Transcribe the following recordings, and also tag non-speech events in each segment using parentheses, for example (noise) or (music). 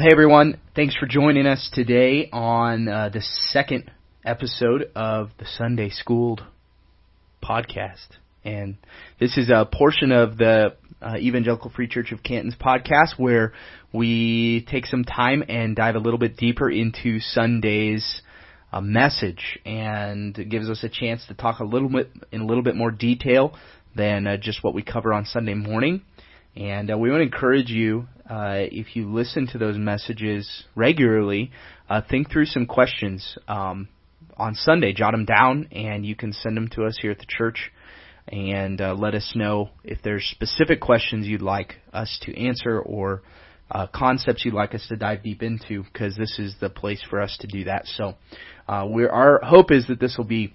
Hey everyone, thanks for joining us today on uh, the second episode of the Sunday Schooled podcast. And this is a portion of the uh, Evangelical Free Church of Canton's podcast where we take some time and dive a little bit deeper into Sunday's uh, message and it gives us a chance to talk a little bit in a little bit more detail than uh, just what we cover on Sunday morning. And uh, we want to encourage you, uh, if you listen to those messages regularly, uh, think through some questions um, on Sunday. Jot them down, and you can send them to us here at the church. And uh, let us know if there's specific questions you'd like us to answer or uh, concepts you'd like us to dive deep into, because this is the place for us to do that. So, uh, our hope is that this will be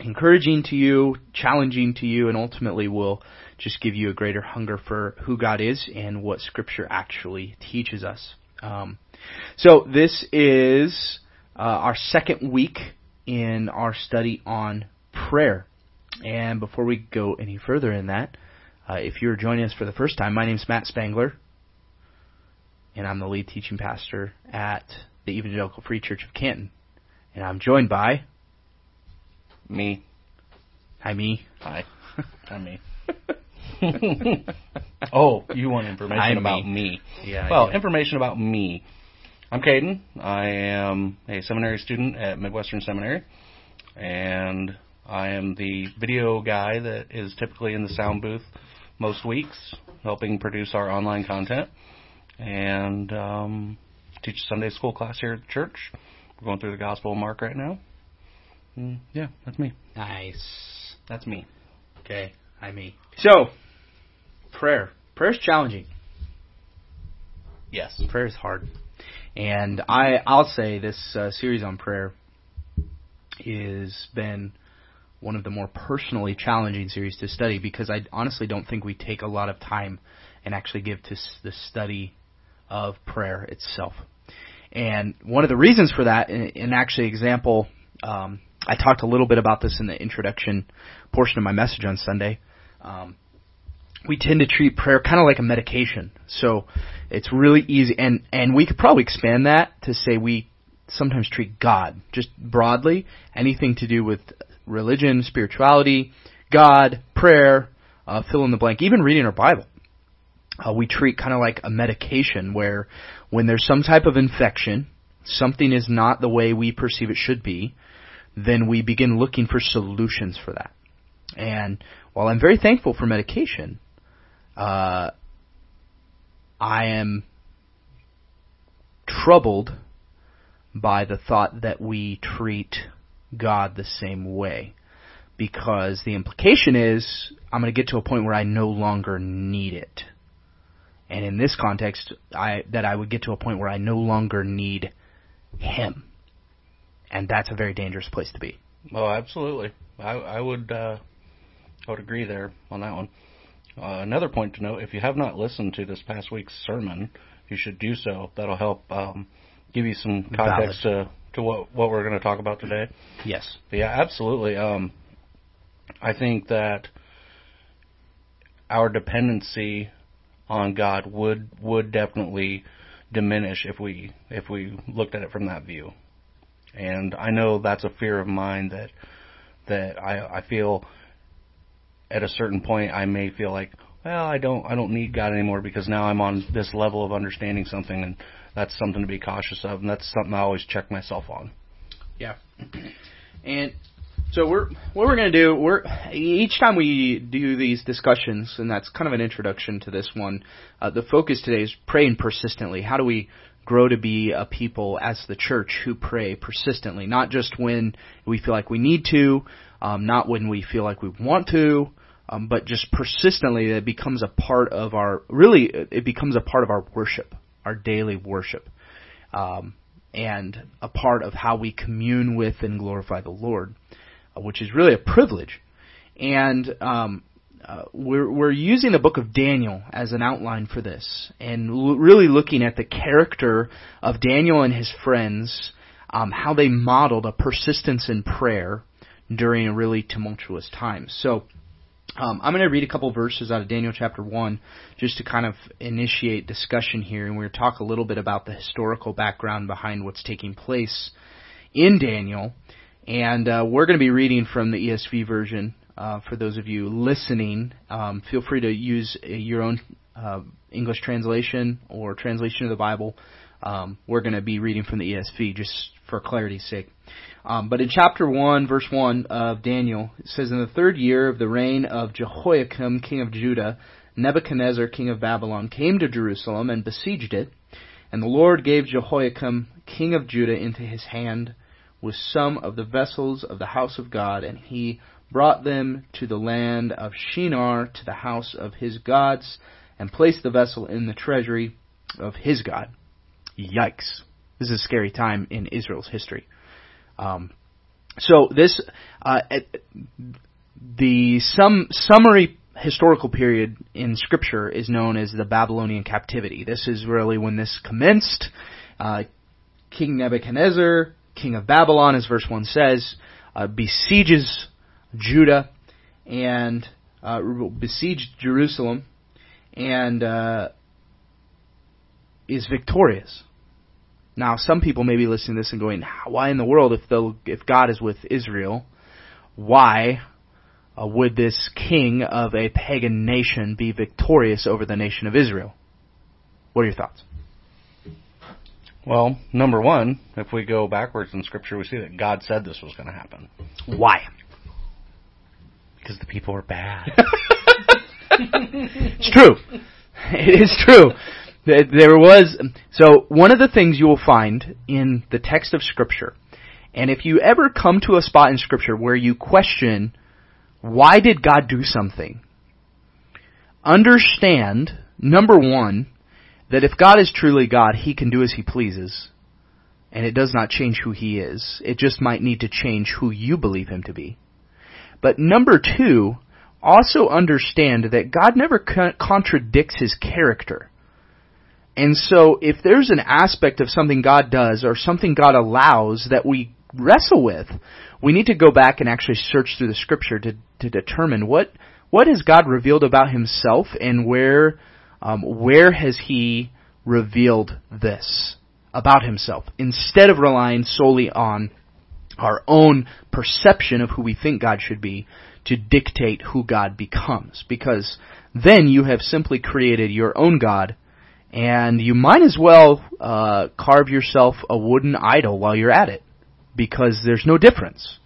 encouraging to you, challenging to you, and ultimately will just give you a greater hunger for who God is and what Scripture actually teaches us. Um, so this is uh, our second week in our study on prayer. And before we go any further in that, uh, if you're joining us for the first time, my name is Matt Spangler, and I'm the lead teaching pastor at the Evangelical Free Church of Canton. And I'm joined by me. Hi, me. Hi. (laughs) Hi, me. (laughs) oh, you want information I'm about me. me? Yeah. Well, information about me. I'm Caden. I am a seminary student at Midwestern Seminary, and I am the video guy that is typically in the sound booth most weeks, helping produce our online content, and um, teach Sunday school class here at the church. We're going through the Gospel of Mark right now. Mm, yeah, that's me. Nice. That's me. Okay. Hi, me. So, prayer. Prayer is challenging. Yes. Prayer is hard. And I, I'll say this uh, series on prayer has been one of the more personally challenging series to study because I honestly don't think we take a lot of time and actually give to the study of prayer itself. And one of the reasons for that, and actually example, um, I talked a little bit about this in the introduction portion of my message on Sunday. Um, we tend to treat prayer kind of like a medication. So it's really easy, and and we could probably expand that to say we sometimes treat God just broadly, anything to do with religion, spirituality, God, prayer, uh, fill in the blank, even reading our Bible. Uh, we treat kind of like a medication where when there's some type of infection, something is not the way we perceive it should be, then we begin looking for solutions for that. And while I'm very thankful for medication, uh, I am troubled by the thought that we treat God the same way. Because the implication is, I'm going to get to a point where I no longer need it. And in this context, I, that I would get to a point where I no longer need Him and that's a very dangerous place to be. Oh, absolutely. I, I would uh, I would agree there on that one. Uh, another point to note: if you have not listened to this past week's sermon, you should do so. That'll help um, give you some context Valid. to to what what we're going to talk about today. Yes. But yeah, absolutely. Um, I think that our dependency on God would would definitely diminish if we if we looked at it from that view and I know that's a fear of mine that that I I feel at a certain point I may feel like well I don't I don't need God anymore because now I'm on this level of understanding something and that's something to be cautious of and that's something I always check myself on. Yeah. And so we're what we're going to do we're each time we do these discussions and that's kind of an introduction to this one. Uh, the focus today is praying persistently. How do we grow to be a people as the church who pray persistently, not just when we feel like we need to, um, not when we feel like we want to, um, but just persistently it becomes a part of our really it becomes a part of our worship, our daily worship, um, and a part of how we commune with and glorify the Lord, uh, which is really a privilege. And um, uh, we're we're using the book of Daniel as an outline for this, and l- really looking at the character of Daniel and his friends, um, how they modeled a persistence in prayer during a really tumultuous time. So. Um, I'm going to read a couple verses out of Daniel chapter 1 just to kind of initiate discussion here, and we're going to talk a little bit about the historical background behind what's taking place in Daniel. And uh, we're going to be reading from the ESV version uh, for those of you listening, um, feel free to use your own uh, English translation or translation of the Bible. Um, we're going to be reading from the ESV just for clarity's sake. Um, but in chapter 1, verse 1 of Daniel, it says, In the third year of the reign of Jehoiakim, king of Judah, Nebuchadnezzar, king of Babylon, came to Jerusalem and besieged it. And the Lord gave Jehoiakim, king of Judah, into his hand with some of the vessels of the house of God, and he brought them to the land of Shinar to the house of his gods, and placed the vessel in the treasury of his God. Yikes. This is a scary time in Israel's history. Um, so this, uh, the sum, summary historical period in Scripture is known as the Babylonian captivity. This is really when this commenced. Uh, king Nebuchadnezzar, king of Babylon, as verse 1 says, uh, besieges Judah and uh, besieged Jerusalem and uh, is victorious. Now, some people may be listening to this and going, "Why in the world, if the if God is with Israel, why uh, would this king of a pagan nation be victorious over the nation of Israel?" What are your thoughts? Well, number one, if we go backwards in Scripture, we see that God said this was going to happen. Why? Because the people are bad. (laughs) it's true. It is true. There was so one of the things you will find in the text of Scripture, and if you ever come to a spot in Scripture where you question why did God do something, understand number one that if God is truly God, He can do as He pleases, and it does not change who He is. It just might need to change who you believe Him to be. But number two, also understand that God never contradicts his character. And so if there's an aspect of something God does or something God allows that we wrestle with, we need to go back and actually search through the scripture to, to determine what, what has God revealed about himself and where, um, where has he revealed this about himself instead of relying solely on our own perception of who we think God should be to dictate who God becomes. Because then you have simply created your own God, and you might as well uh, carve yourself a wooden idol while you're at it, because there's no difference.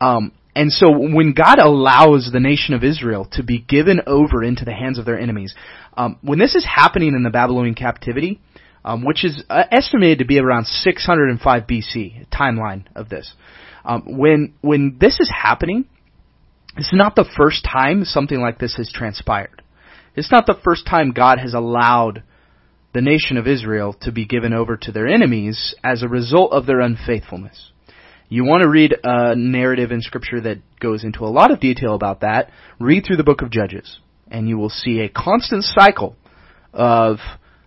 Um, and so when God allows the nation of Israel to be given over into the hands of their enemies, um, when this is happening in the Babylonian captivity, um, which is uh, estimated to be around 605 BC timeline of this. Um, when when this is happening, it's not the first time something like this has transpired. It's not the first time God has allowed the nation of Israel to be given over to their enemies as a result of their unfaithfulness. You want to read a narrative in Scripture that goes into a lot of detail about that, read through the book of Judges, and you will see a constant cycle of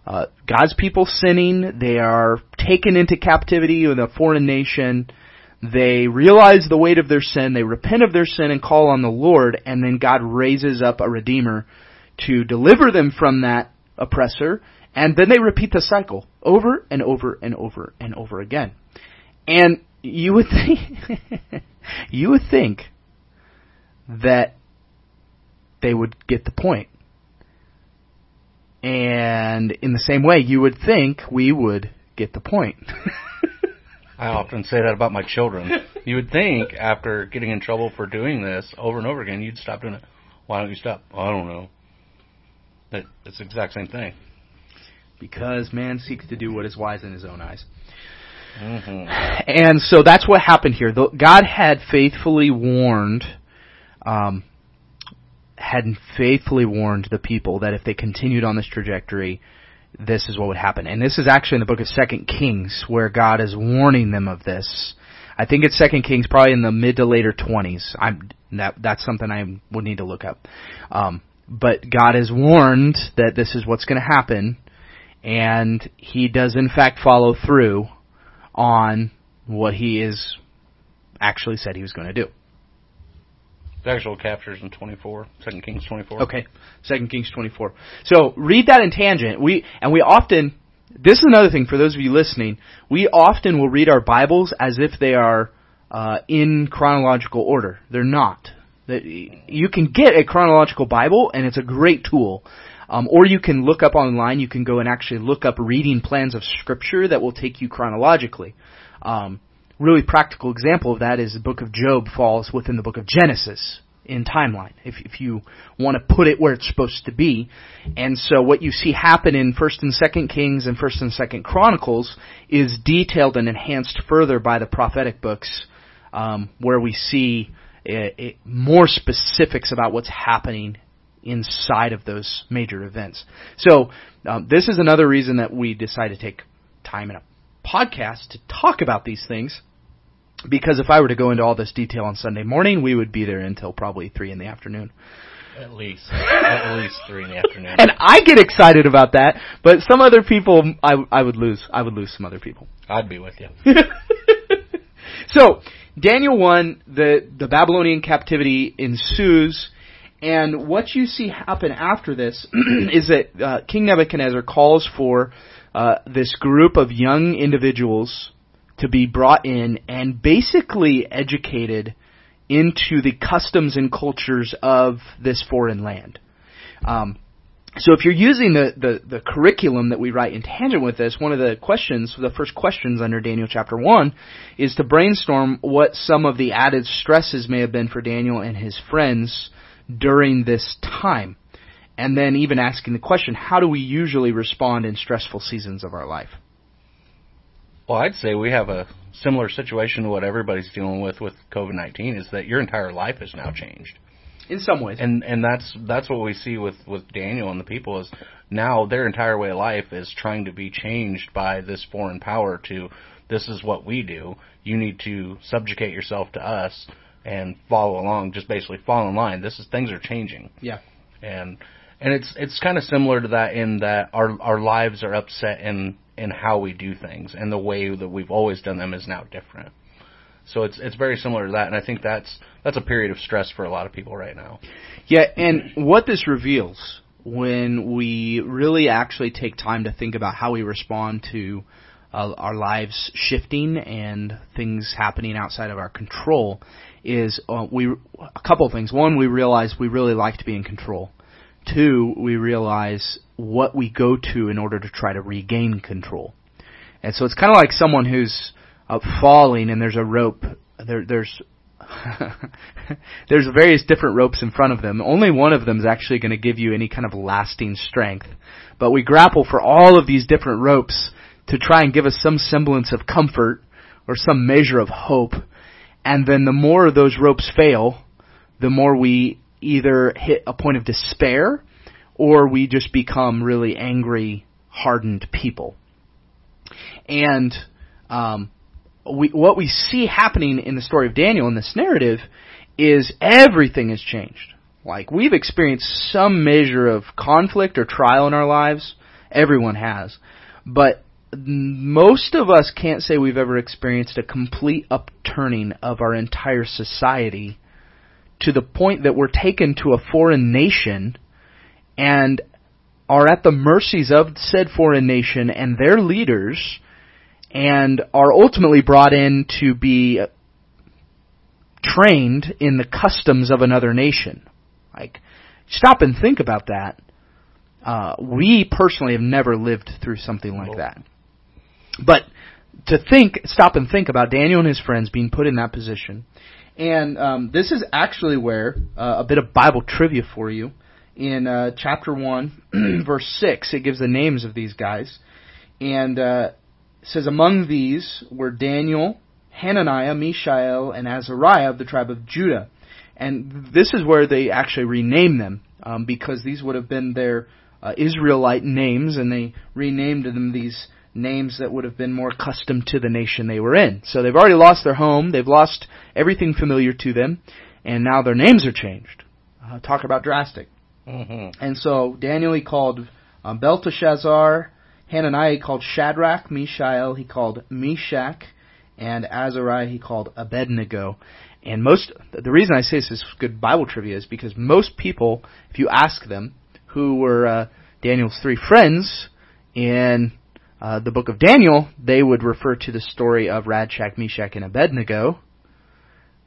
uh, God's people sinning, they are taken into captivity with a foreign nation, they realize the weight of their sin, they repent of their sin and call on the Lord, and then God raises up a Redeemer to deliver them from that oppressor, and then they repeat the cycle over and over and over and over again. And you would think, (laughs) you would think that they would get the point. And in the same way, you would think we would get the point. (laughs) I often say that about my children. You would think after getting in trouble for doing this over and over again, you'd stop doing it. Why don't you stop? I don't know. It's the exact same thing. Because man seeks to do what is wise in his own eyes. Mm-hmm. And so that's what happened here. God had faithfully warned um, had faithfully warned the people that if they continued on this trajectory, this is what would happen. And this is actually in the book of Second Kings where God is warning them of this. I think it's Second Kings, probably in the mid to later twenties. I'm that that's something I would need to look up. Um, but God has warned that this is what's going to happen, and He does in fact follow through on what He is actually said He was going to do. The actual captures in 24, 2 Kings 24. Okay, Second Kings 24. So read that in tangent. We and we often. This is another thing for those of you listening. We often will read our Bibles as if they are uh, in chronological order. They're not. That you can get a chronological Bible, and it's a great tool. Um, or you can look up online. You can go and actually look up reading plans of Scripture that will take you chronologically. Um, really practical example of that is the book of Job falls within the book of Genesis in timeline, if, if you want to put it where it's supposed to be. And so what you see happen in 1st and 2nd Kings and 1st and 2nd Chronicles is detailed and enhanced further by the prophetic books, um, where we see it, it, more specifics about what's happening inside of those major events. So um, this is another reason that we decided to take time in a podcast to talk about these things because if I were to go into all this detail on Sunday morning, we would be there until probably three in the afternoon. At least, at least three in the afternoon. And I get excited about that, but some other people, I, I would lose. I would lose some other people. I'd be with you. (laughs) so Daniel one, the the Babylonian captivity ensues, and what you see happen after this (clears throat) is that uh, King Nebuchadnezzar calls for uh, this group of young individuals to be brought in and basically educated into the customs and cultures of this foreign land. Um, so if you're using the, the, the, curriculum that we write in tangent with this, one of the questions, the first questions under Daniel chapter 1, is to brainstorm what some of the added stresses may have been for Daniel and his friends during this time. And then even asking the question, how do we usually respond in stressful seasons of our life? Well, I'd say we have a similar situation to what everybody's dealing with with COVID nineteen is that your entire life has now changed. In some ways, and and that's that's what we see with with Daniel and the people is now their entire way of life is trying to be changed by this foreign power to this is what we do. You need to subjugate yourself to us and follow along. Just basically fall in line. This is things are changing. Yeah, and and it's it's kind of similar to that in that our our lives are upset in in how we do things, and the way that we've always done them is now different. So it's it's very similar to that, and I think that's that's a period of stress for a lot of people right now. Yeah, and what this reveals when we really actually take time to think about how we respond to uh, our lives shifting and things happening outside of our control is uh, we a couple things. One, we realize we really like to be in control. Two, we realize what we go to in order to try to regain control. And so it's kind of like someone who's uh, falling and there's a rope. There, there's (laughs) there's various different ropes in front of them. Only one of them is actually going to give you any kind of lasting strength. But we grapple for all of these different ropes to try and give us some semblance of comfort or some measure of hope. And then the more those ropes fail, the more we either hit a point of despair or we just become really angry, hardened people. And um, we, what we see happening in the story of Daniel in this narrative is everything has changed. Like we've experienced some measure of conflict or trial in our lives. Everyone has. But most of us can't say we've ever experienced a complete upturning of our entire society to the point that we're taken to a foreign nation and are at the mercies of said foreign nation and their leaders and are ultimately brought in to be trained in the customs of another nation. Like, stop and think about that. Uh, we personally have never lived through something like that. But to think, stop and think about Daniel and his friends being put in that position and um, this is actually where uh, a bit of Bible trivia for you. In uh, chapter 1, (clears throat) verse 6, it gives the names of these guys. And uh, says, Among these were Daniel, Hananiah, Mishael, and Azariah of the tribe of Judah. and this is where they actually rename them um, because these would have been their uh, Israelite names, and they renamed them these names that would have been more accustomed to the nation they were in. So they've already lost their home, they've lost everything familiar to them, and now their names are changed. Uh, talk about drastic. Mm-hmm. And so Daniel he called um, Belteshazzar, Hananiah he called Shadrach, Mishael he called Meshach, and Azariah he called Abednego. And most the reason I say this is good Bible trivia is because most people, if you ask them who were uh, Daniel's three friends in uh, the book of Daniel, they would refer to the story of Radshak, Meshach, and Abednego.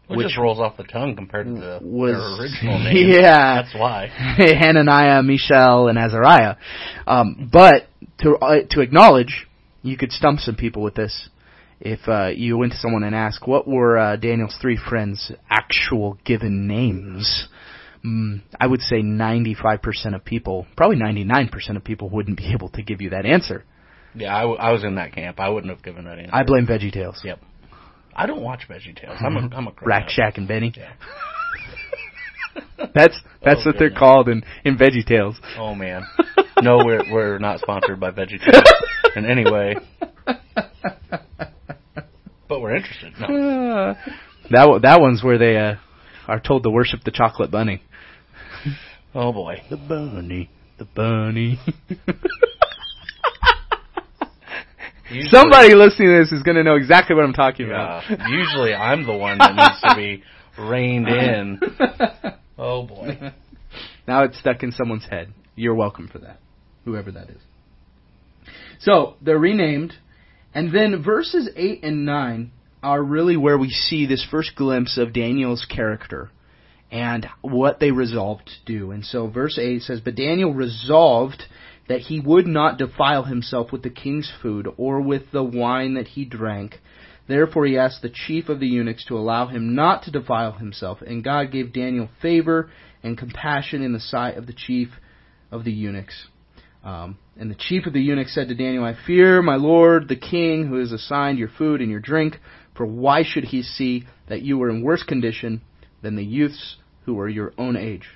Which, Which just rolls off the tongue compared to the, was- their original (laughs) name. Yeah. That's why. (laughs) Hananiah, Mishael, and Azariah. Um, but to uh, to acknowledge, you could stump some people with this. If uh, you went to someone and asked, "What were uh, Daniel's three friends' actual given names?" Mm, I would say 95% of people, probably 99% of people, wouldn't be able to give you that answer. Yeah, I, w- I was in that camp. I wouldn't have given that answer. I blame VeggieTales. Yep. I don't watch VeggieTales. I'm a I'm a Rack. Shack and Benny. Yeah. (laughs) That's that's Oh, what they're called in in VeggieTales. Oh man. No, we're we're not sponsored by VeggieTales in (laughs) any way, but we're interested. No. Uh, (laughs) that one- that one's where they uh, are told to worship the chocolate bunny. Oh boy. The bunny, the bunny. Usually- Somebody listening to this is going to know exactly what I'm talking Yeah. about. Usually I'm the one that needs to be reined in. (laughs) Oh boy. now it's stuck in someone's head. You're welcome for that, whoever that is. So they're renamed, and then verses eight and nine are really where we see this first glimpse of Daniel's character and what they resolved to do. And so verse 8 says, But Daniel resolved that he would not defile himself with the king's food or with the wine that he drank. Therefore he asked the chief of the eunuchs to allow him not to defile himself. And God gave Daniel favor and compassion in the sight of the chief of the eunuchs. Um, and the chief of the eunuchs said to Daniel, I fear my lord the king, who has assigned your food and your drink, for why should he see that you are in worse condition than the youths who are your own age?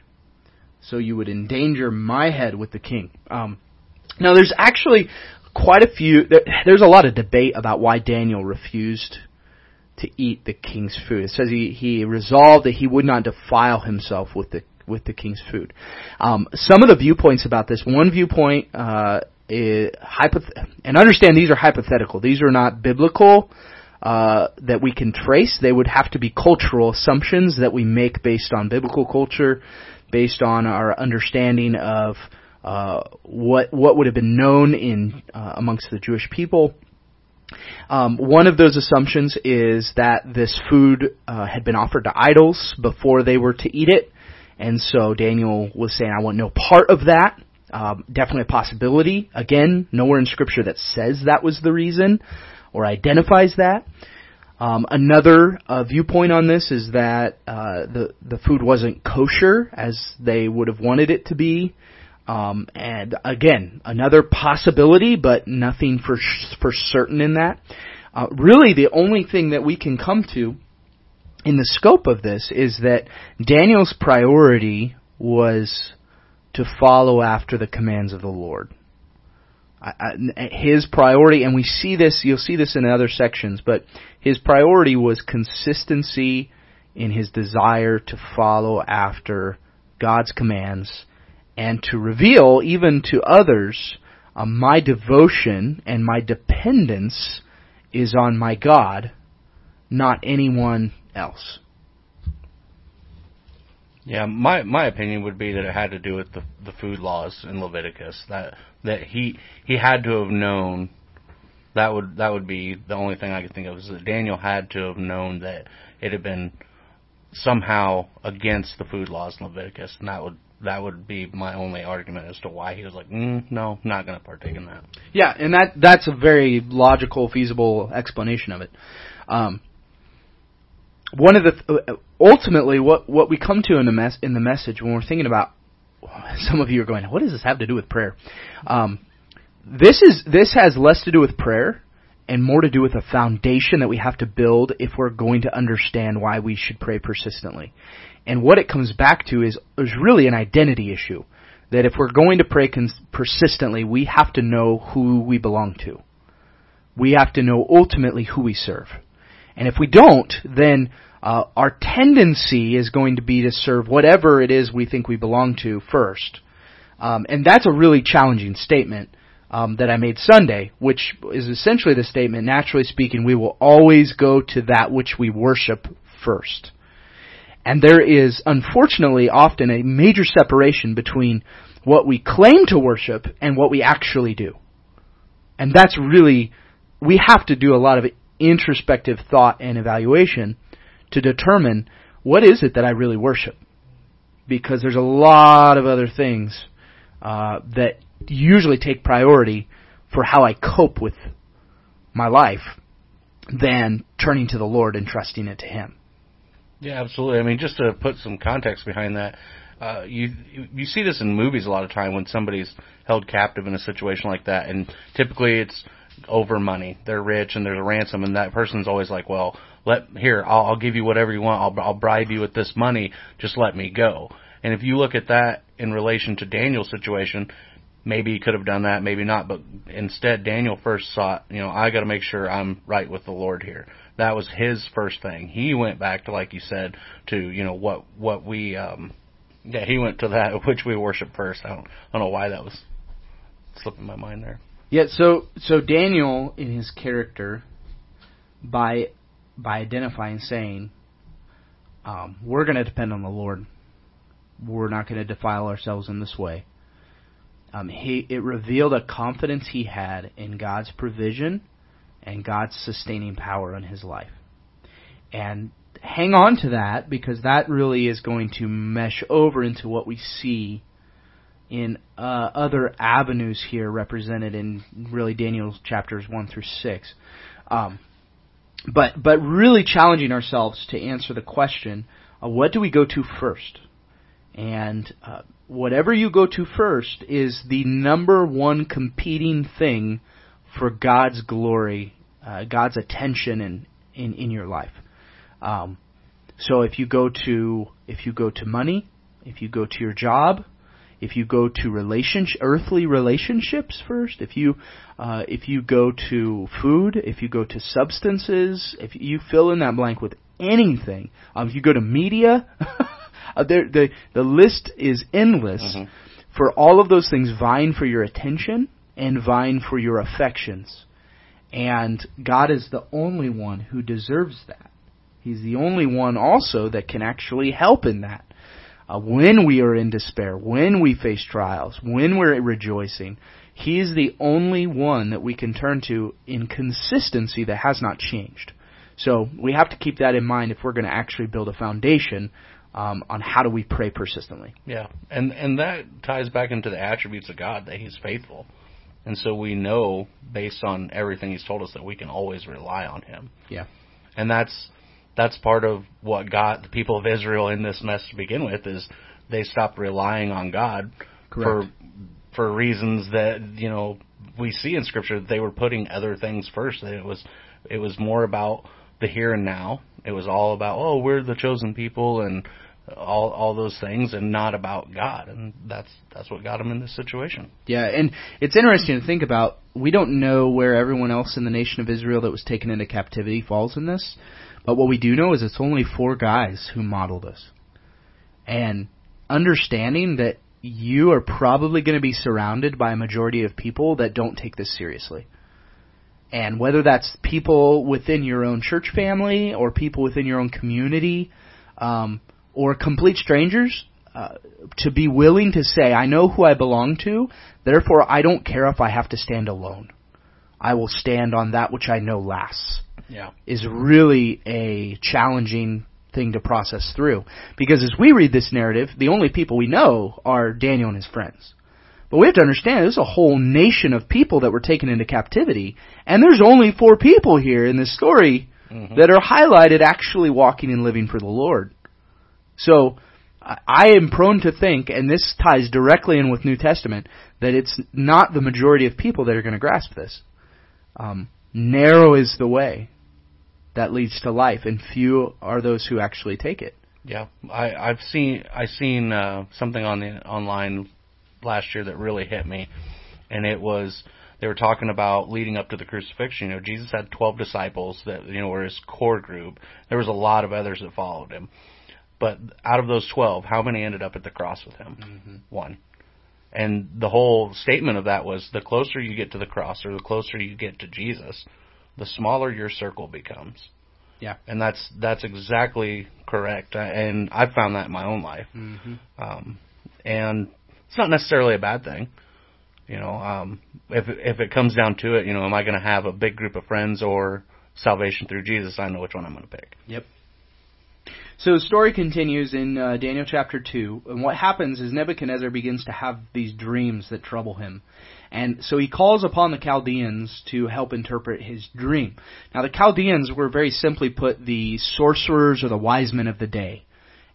So you would endanger my head with the king. Um, now, there's actually quite a few. There, there's a lot of debate about why Daniel refused to eat the king's food. It says he he resolved that he would not defile himself with the with the king's food. Um, some of the viewpoints about this. One viewpoint uh, is hypoth- and understand these are hypothetical. These are not biblical. Uh, that we can trace. They would have to be cultural assumptions that we make based on biblical culture, based on our understanding of what what would have been known in uh, amongst the Jewish people. Um, one of those assumptions is that this food uh, had been offered to idols before they were to eat it, and so Daniel was saying, "I want no part of that." Um, definitely a possibility. Again, nowhere in Scripture that says that was the reason or identifies that. Um, another uh, viewpoint on this is that uh, the the food wasn't kosher as they would have wanted it to be. Um, and again, another possibility, but nothing for for certain in that. Uh, really, the only thing that we can come to in the scope of this is that Daniel's priority was to follow after the commands of the Lord. I, I, his priority, and we see this, you'll see this in other sections, but his priority was consistency in his desire to follow after God's commands and to reveal even to others uh, my devotion and my dependence is on my God, not anyone else. Yeah, my my opinion would be that it had to do with the the food laws in Leviticus. That that he he had to have known. That would that would be the only thing I could think of is that Daniel had to have known that it had been somehow against the food laws in Leviticus, and that would that would be my only argument as to why he was like, mm, no, not going to partake in that. Yeah, and that that's a very logical, feasible explanation of it. Um, one of the ultimately what what we come to in the mess in the message when we're thinking about (laughs) some of you are going, what does this have to do with prayer? Um, this is this has less to do with prayer and more to do with a foundation that we have to build if we're going to understand why we should pray persistently. And what it comes back to is, is really an identity issue. That if we're going to pray cons- persistently, we have to know who we belong to. We have to know ultimately who we serve. And if we don't, then uh, our tendency is going to be to serve whatever it is we think we belong to first. Um, and that's a really challenging statement um, that I made Sunday, which is essentially the statement, naturally speaking, we will always go to that which we worship first. And there is, unfortunately, often a major separation between what we claim to worship and what we actually do. And that's really, we have to do a lot of introspective thought and evaluation to determine what is it that I really worship. Because there's a lot of other things uh, that usually take priority for how I cope with my life than turning to the Lord and trusting it to Him. Yeah, absolutely. I mean, just to put some context behind that, uh, you you see this in movies a lot of time when somebody's held captive in a situation like that, and typically it's over money. They're rich and there's a ransom, and that person's always like, "Well, let here, I'll, I'll give you whatever you want. I'll, I'll bribe you with this money. Just let me go." And if you look at that in relation to Daniel's situation, maybe he could have done that, maybe not, but instead Daniel first sought, you know, I got to make sure I'm right with the Lord here. That was his first thing. He went back to, like you said, to you know what what we, um, yeah, he went to that (laughs) which we worship first. I don't, I don't know why that was slipping my mind there. Yeah, so so Daniel in his character, by by identifying saying, um, we're going to depend on the Lord. We're not going to defile ourselves in this way um, he it revealed a confidence he had in God's provision and God's sustaining power in his life. And hang on to that because that really is going to mesh over into what we see in uh, other avenues here represented in really Daniel's chapters one through six. Um, but but really challenging ourselves to answer the question: uh, What do we go to first? And uh, whatever you go to first is the number one competing thing for God's glory, uh, God's attention in, in, in your life. Um, so if you go to if you go to money, if you go to your job, if you go to relationship, earthly relationships first, if you uh, if you go to food, if you go to substances, if you fill in that blank with anything, um, if you go to media, (laughs) Uh, the the list is endless mm-hmm. for all of those things vying for your attention and vying for your affections. And God is the only one who deserves that. He's the only one also that can actually help in that. Uh, when we are in despair, when we face trials, when we're rejoicing, He is the only one that we can turn to in consistency that has not changed. So we have to keep that in mind if we're going to actually build a foundation um, on how do we pray persistently. Yeah, and and that ties back into the attributes of God that He's faithful, and so we know based on everything He's told us that we can always rely on Him. Yeah, and that's that's part of what got the people of Israel in this mess to begin with is they stopped relying on God Correct. for for reasons that you know we see in Scripture that they were putting other things first. That it was it was more about the here and now. It was all about oh we're the chosen people and all all those things and not about God and that's that's what got him in this situation. Yeah, and it's interesting to think about we don't know where everyone else in the nation of Israel that was taken into captivity falls in this, but what we do know is it's only four guys who modeled this. And understanding that you are probably going to be surrounded by a majority of people that don't take this seriously. And whether that's people within your own church family or people within your own community, um, or complete strangers uh, to be willing to say, I know who I belong to, therefore I don't care if I have to stand alone. I will stand on that which I know lasts. Yeah. Is really a challenging thing to process through. Because as we read this narrative, the only people we know are Daniel and his friends. But we have to understand there's a whole nation of people that were taken into captivity, and there's only four people here in this story mm-hmm. that are highlighted actually walking and living for the Lord. So I am prone to think, and this ties directly in with New Testament, that it's not the majority of people that are going to grasp this. Um, narrow is the way that leads to life, and few are those who actually take it. Yeah, I, I've seen I seen uh, something on the online last year that really hit me, and it was they were talking about leading up to the crucifixion. You know, Jesus had twelve disciples that you know were his core group. There was a lot of others that followed him, but out of those twelve, how many ended up at the cross with him? Mm-hmm. One. And the whole statement of that was the closer you get to the cross or the closer you get to Jesus, the smaller your circle becomes. Yeah. And that's that's exactly correct. And I've found that in my own life. Mm-hmm. Um, and it's not necessarily a bad thing. You know, um, if if it comes down to it, you know, am I going to have a big group of friends or salvation through Jesus? I know which one I'm going to pick. Yep. So the story continues in uh, Daniel chapter 2, and what happens is Nebuchadnezzar begins to have these dreams that trouble him. And so he calls upon the Chaldeans to help interpret his dream. Now the Chaldeans were very simply put the sorcerers or the wise men of the day.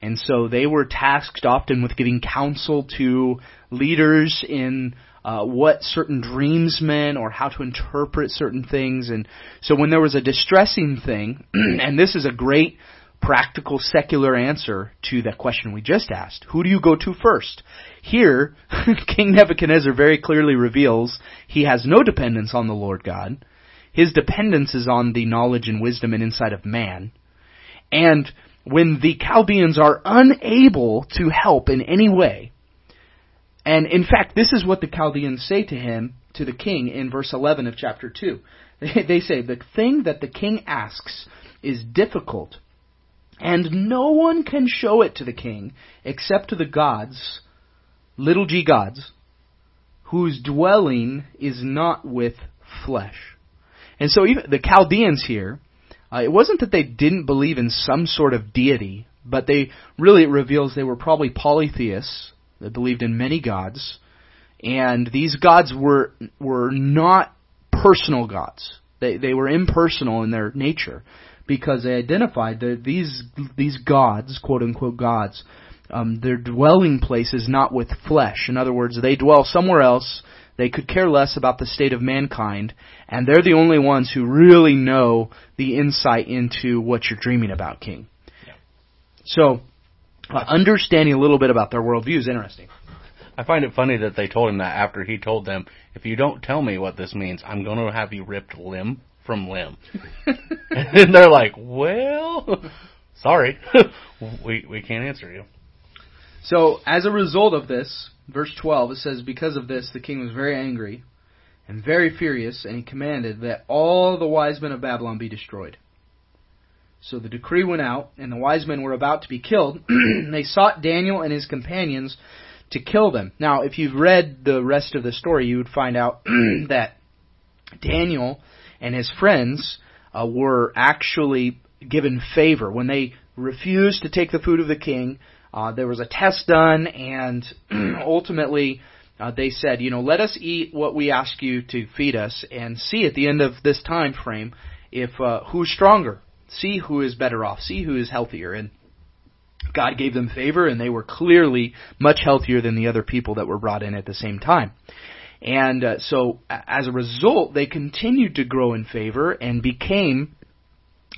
And so they were tasked often with giving counsel to leaders in uh, what certain dreams meant or how to interpret certain things. And so when there was a distressing thing, (clears throat) and this is a great practical secular answer to that question we just asked. Who do you go to first? Here, (laughs) King Nebuchadnezzar very clearly reveals he has no dependence on the Lord God. His dependence is on the knowledge and wisdom and insight of man. And when the Chaldeans are unable to help in any way, and in fact, this is what the Chaldeans say to him, to the king, in verse 11 of chapter 2. (laughs) They say, The thing that the king asks is difficult and no one can show it to the king except to the gods, little g gods, whose dwelling is not with flesh. And so even the Chaldeans here, uh, it wasn't that they didn't believe in some sort of deity, but they really it reveals they were probably polytheists that believed in many gods, and these gods were were not personal gods. They they were impersonal in their nature because they identified that these these gods, quote unquote gods, um, their dwelling place is not with flesh. In other words, they dwell somewhere else. They could care less about the state of mankind, and they're the only ones who really know the insight into what you're dreaming about, King. Yeah. So, uh, understanding a little bit about their worldview is interesting. I find it funny that they told him that after he told them, if you don't tell me what this means, I'm going to have you ripped limb from limb. (laughs) and they're like, well, sorry, (laughs) we we can't answer you. So, as a result of this, verse 12, it says, Because of this, the king was very angry and very furious, and he commanded that all the wise men of Babylon be destroyed. So the decree went out, and the wise men were about to be killed. (clears throat) they sought Daniel and his companions to kill them. Now, if you've read the rest of the story, you would find out (clears throat) that Daniel and his friends uh, were actually given favor when they refused to take the food of the king. Uh, there was a test done, and (clears throat) ultimately uh, they said, you know, let us eat what we ask you to feed us, and see at the end of this time frame if uh, who's stronger, see who is better off, see who is healthier, and God gave them favor, and they were clearly much healthier than the other people that were brought in at the same time. And uh, so, as a result, they continued to grow in favor and became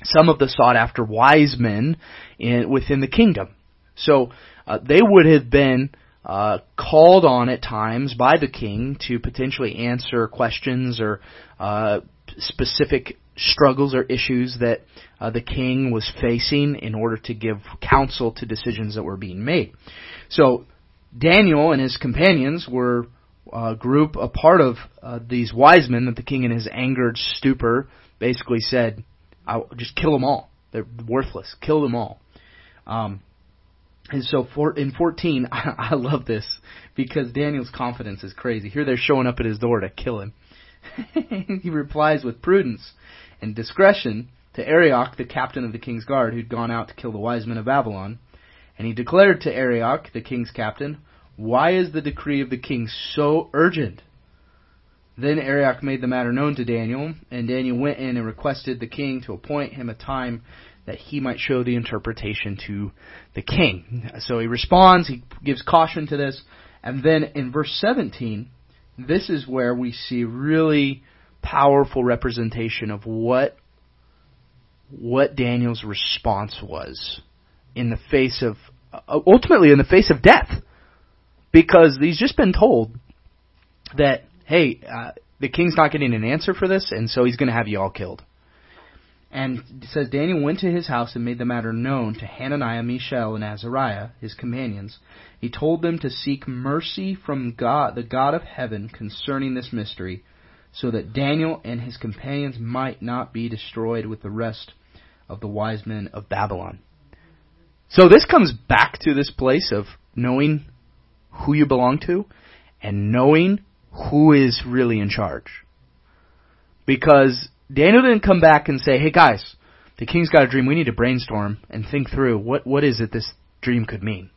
some of the sought after wise men in, within the kingdom. So, uh, they would have been uh, called on at times by the king to potentially answer questions or uh, specific struggles or issues that uh, the king was facing in order to give counsel to decisions that were being made. So, Daniel and his companions were uh, group, a part of uh, these wise men that the king in his angered stupor basically said, I'll just kill them all. They're worthless. Kill them all. Um, and so for, in 14, (laughs) I, I love this because Daniel's confidence is crazy. Here they're showing up at his door to kill him. (laughs) he replies with prudence and discretion to Arioch, the captain of the king's guard, who'd gone out to kill the wise men of Babylon. And he declared to Arioch, the king's captain, why is the decree of the king so urgent? Then Arioch made the matter known to Daniel, and Daniel went in and requested the king to appoint him a time that he might show the interpretation to the king. So he responds, he gives caution to this, and then in verse 17, this is where we see really powerful representation of what what Daniel's response was in the face of ultimately in the face of death because he's just been told that hey uh, the king's not getting an answer for this and so he's going to have you all killed and says Daniel went to his house and made the matter known to Hananiah, Mishael, and Azariah, his companions. He told them to seek mercy from God, the God of heaven, concerning this mystery, so that Daniel and his companions might not be destroyed with the rest of the wise men of Babylon. So this comes back to this place of knowing who you belong to and knowing who is really in charge. Because Daniel didn't come back and say, "Hey guys, the king's got a dream. We need to brainstorm and think through what what is it this dream could mean."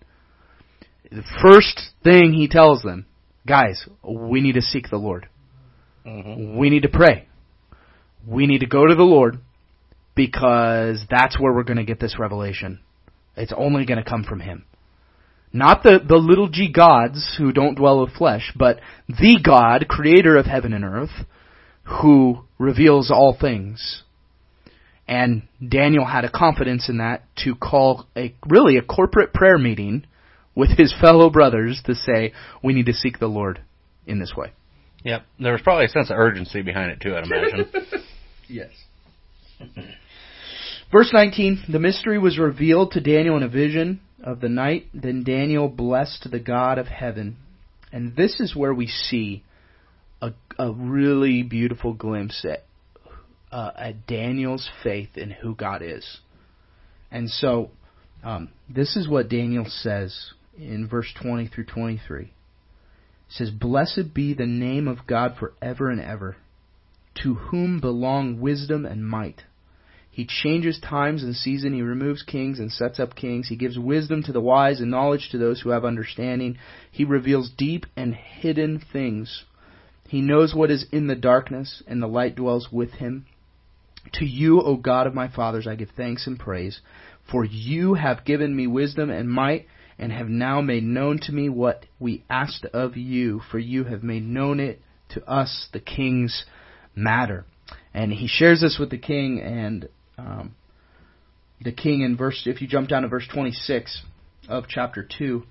The first thing he tells them, "Guys, we need to seek the Lord. Mm-hmm. We need to pray. We need to go to the Lord because that's where we're going to get this revelation. It's only going to come from him." Not the, the little g gods who don't dwell with flesh, but the God, creator of heaven and earth, who reveals all things. And Daniel had a confidence in that to call a really a corporate prayer meeting with his fellow brothers to say, we need to seek the Lord in this way. Yep. There was probably a sense of urgency behind it too, I'd imagine. (laughs) yes. Verse 19, the mystery was revealed to Daniel in a vision of the night. Then Daniel blessed the God of heaven. And this is where we see a, a really beautiful glimpse at, uh, at Daniel's faith in who God is. And so, um, this is what Daniel says in verse 20 through 23. It says, Blessed be the name of God forever and ever, to whom belong wisdom and might. He changes times and season. He removes kings and sets up kings. He gives wisdom to the wise and knowledge to those who have understanding. He reveals deep and hidden things. He knows what is in the darkness, and the light dwells with him. To you, O God of my fathers, I give thanks and praise, for you have given me wisdom and might, and have now made known to me what we asked of you, for you have made known it to us, the king's matter. And he shares this with the king, and um, the king in verse, if you jump down to verse 26 of chapter 2,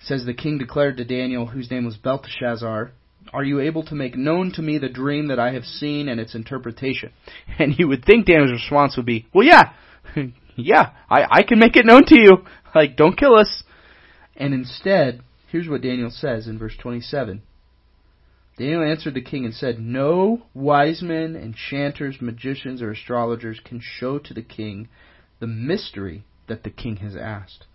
says the king declared to Daniel, whose name was Belteshazzar, are you able to make known to me the dream that I have seen and its interpretation? (laughs) And you would think Daniel's response would be, well, yeah, (laughs) yeah, I, I can make it known to you. Like, don't kill us. And instead, here's what Daniel says in verse 27. Daniel answered the king and said, No wise men, enchanters, magicians, or astrologers can show to the king the mystery that the king has asked.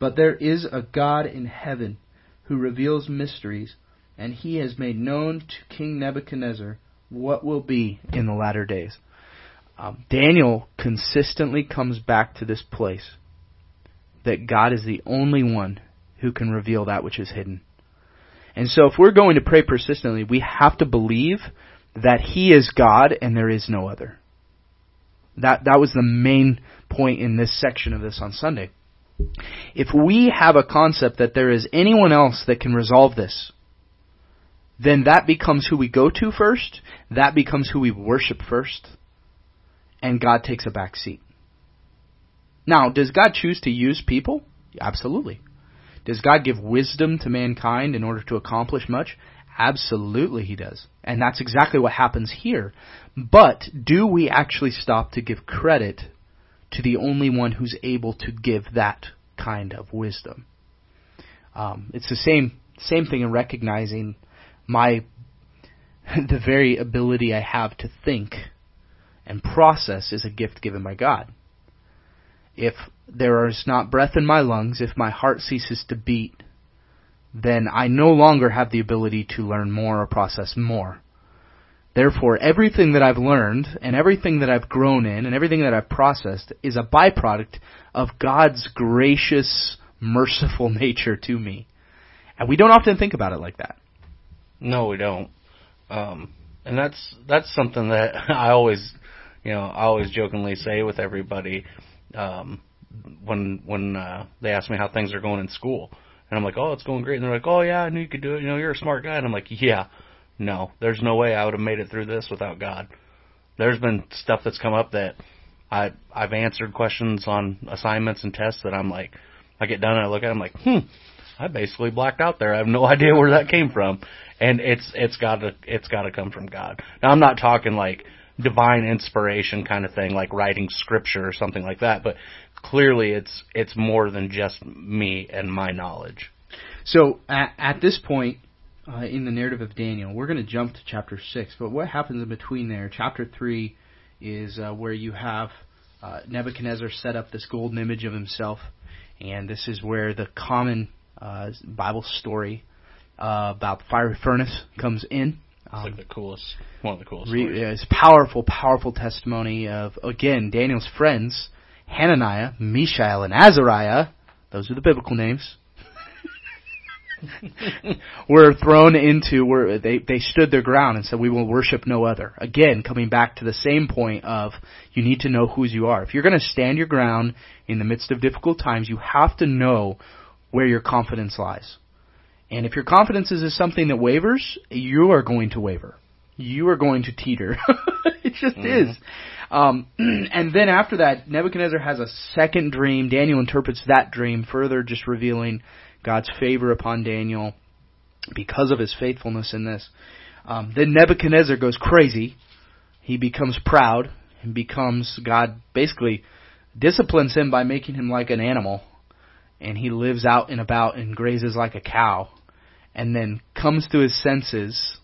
But there is a God in heaven who reveals mysteries and he has made known to King Nebuchadnezzar what will be in the latter days. Um, Daniel consistently comes back to this place that God is the only one who can reveal that which is hidden. And so if we're going to pray persistently, we have to believe that He is God and there is no other. That, that was the main point in this section of this on Sunday. If we have a concept that there is anyone else that can resolve this, then that becomes who we go to first, that becomes who we worship first, and God takes a back seat. Now, does God choose to use people? Absolutely. Does God give wisdom to mankind in order to accomplish much? Absolutely he does. And that's exactly what happens here. But do we actually stop to give credit to the only one who's able to give that kind of wisdom? Um, it's the same same thing in recognizing my (laughs) the very ability I have to think and process is a gift given by God. If there is not breath in my lungs, if my heart ceases to beat, then I no longer have the ability to learn more or process more. Therefore, everything that I've learned and everything that I've grown in and everything that I've processed is a byproduct of God's gracious, merciful (laughs) nature to me. And we don't often think about it like that. No, we don't. Um, and that's that's something that (laughs) I always, you know, I always jokingly say with everybody um, when when uh, they ask me how things are going in school, and I'm like, oh, it's going great, and they're like, oh yeah, I knew you could do it. You know, you're a smart guy, and I'm like, yeah, no, there's no way I would have made it through this without God. There's been stuff that's come up that I I've answered questions on assignments and tests that I'm like, I get done and I look at it, I'm like, hmm, I basically blacked out there. I have no (laughs) idea where that came from, and it's it's got to it's got to come from God. Now I'm not talking like divine inspiration kind of thing, like writing scripture or something like that, but clearly it's it's more than just me and my knowledge. So at, at this point uh, in the narrative of Daniel, we're going to jump to chapter six. But what happens in between there? Chapter three is uh, where you have uh, Nebuchadnezzar set up this golden image of himself, and this is where the common uh, Bible story uh, about the fiery furnace comes in. It's like the coolest, one of the coolest. Re- yeah, it's powerful, powerful testimony of again Daniel's friends, Hananiah, Mishael, and Azariah. Those are the biblical names. (laughs) were thrown into where they they stood their ground and said we will worship no other. Again, coming back to the same point of you need to know whose you are. If you're going to stand your ground in the midst of difficult times, you have to know where your confidence lies. And if your confidence is something that wavers, you are going to waver. You are going to teeter. (laughs) it just Mhm. is. Um, (clears throat) and then after that, Nebuchadnezzar has a second dream. Daniel interprets that dream, further just revealing God's favor upon Daniel because of his faithfulness in this. Um, then Nebuchadnezzar goes crazy. He becomes proud and becomes God basically disciplines him by making him like an animal, and he lives out and about and grazes like a cow, and then comes to his senses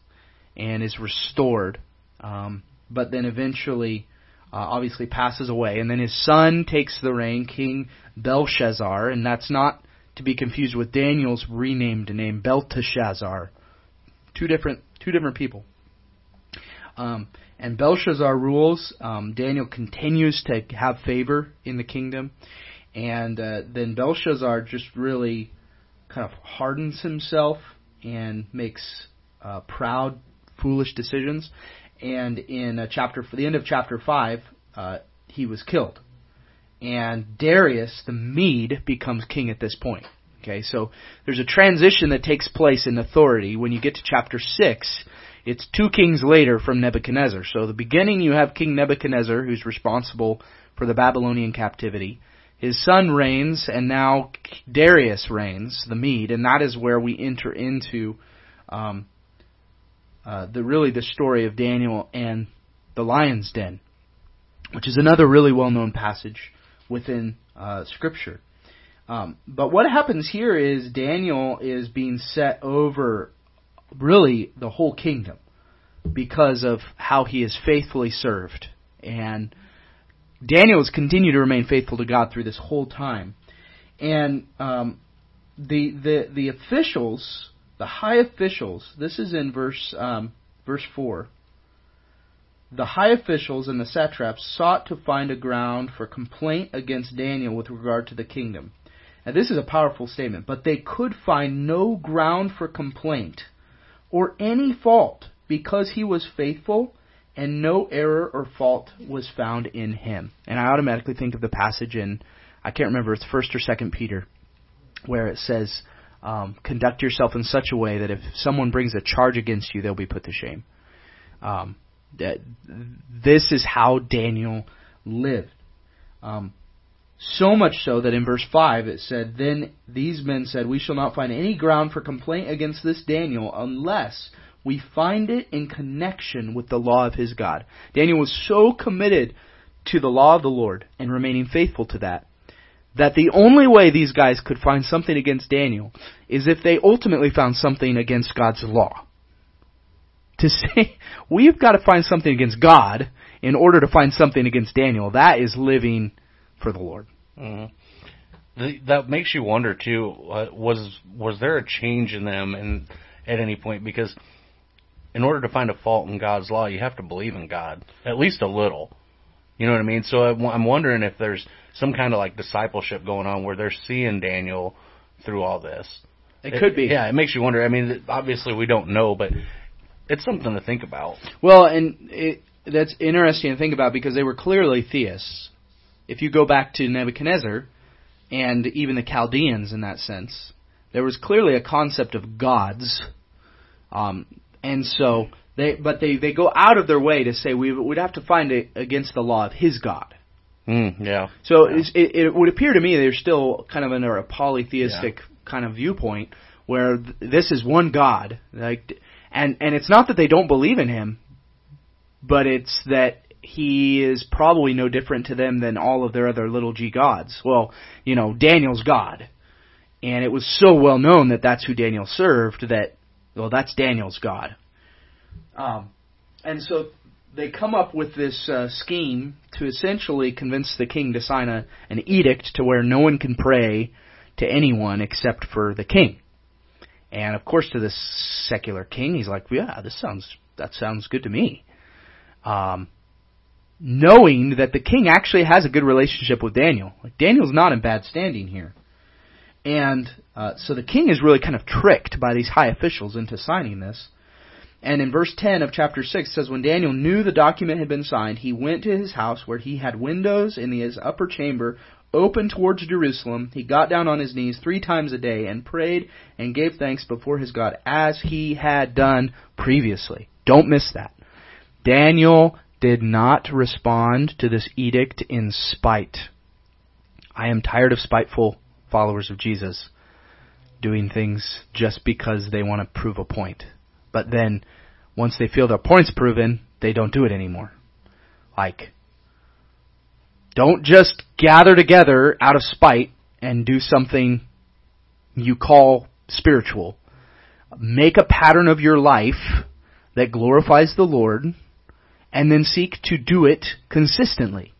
and is restored. Um, but then eventually, uh, obviously passes away, and then his son takes the reign, King Belshazzar, and that's not to be confused with Daniel's renamed name Belteshazzar. Two different two different people. Um, and Belshazzar rules. Um, Daniel continues to have favor in the kingdom, and uh, then Belshazzar just really kind of hardens himself and makes uh, proud, foolish decisions. And in uh, chapter for the end of chapter five, uh, he was killed and Darius the Mede becomes king at this point. Okay, so there's a transition that takes place in authority when you get to chapter 6. It's two kings later from Nebuchadnezzar. So the beginning you have King Nebuchadnezzar who's responsible for the Babylonian captivity. His son reigns and now Darius reigns, the Mede, and that is where we enter into um, uh, the really the story of Daniel and the lion's den, which is another really well-known passage within uh, Scripture. Um, but what happens here is Daniel is being set over really the whole kingdom because of how he is faithfully served. And Daniel has continued to remain faithful to God through this whole time. And um, the the the officials, the high officials, this is in verse um, verse four. The high officials and the satraps sought to find a ground for complaint against Daniel with regard to the kingdom. Now, this is a powerful statement, but they could find no ground for complaint or any fault because he was faithful and no error or fault was found in him. And I automatically think of the passage in, I can't remember, it's 1st or 2nd Peter, where it says, um, conduct yourself in such a way that if someone brings a charge against you, they'll be put to shame. Um, that this is how Daniel lived. Um, so much so that in verse 5 it said, Then these men said, We shall not find any ground for complaint against this Daniel unless we find it in connection with the law of his God. Daniel was so committed to the law of the Lord and remaining faithful to that, that the only way these guys could find something against Daniel is if they ultimately found something against God's law. To say, (laughs) we've got to find something against God in order to find something against Daniel, that is living for the Lord. Mhm. Th- That makes you wonder too. Uh, was was there a change in them, and at any point? Because in order to find a fault in God's law, you have to believe in God at least a little. You know what I mean? So I'm wondering if there's some kind of like discipleship going on where they're seeing Daniel through all this. It could be. Yeah, it makes you wonder. I mean, obviously we don't know, but it's something to think about. Well, and it, that's interesting to think about because they were clearly theists. If you go back to Nebuchadnezzar and even the Chaldeans in that sense, there was clearly a concept of gods. Um, And so they, but they they go out of their way to say we would have to find it against the law of his God. Mm, yeah. So it's- it, it would appear to me they're still kind of under a polytheistic kind of viewpoint where th- this is one God, like, and and it's not that they don't believe in him, but it's that he is probably no different to them than all of their other little g gods. Well, you know, Daniel's God, and it was so well known that that's who Daniel served that well, that's Daniel's God. Um, and so they come up with this uh, scheme to essentially convince the king to sign a, an edict to where no one can pray to anyone except for the king. And of course, to this secular king, he's like, "Yeah, this sounds that sounds good to me." Um, knowing that the king actually has a good relationship with Daniel, like Daniel's not in bad standing here, and uh, so the king is really kind of tricked by these high officials into signing this. And in verse 10 of chapter 6 it says, When Daniel knew the document had been signed, he went to his house where he had windows in his upper chamber open towards Jerusalem. He got down on his knees three times a day and prayed and gave thanks before his God as he had done previously. Don't miss that. Daniel did not respond to this edict in spite. I am tired of spiteful followers of Jesus doing things just because they want to prove a point. But then, once they feel their point's proven, they don't do it anymore. Like, don't just gather together out of spite and do something you call spiritual. Make a pattern of your life that glorifies the Lord and then seek to do it consistently.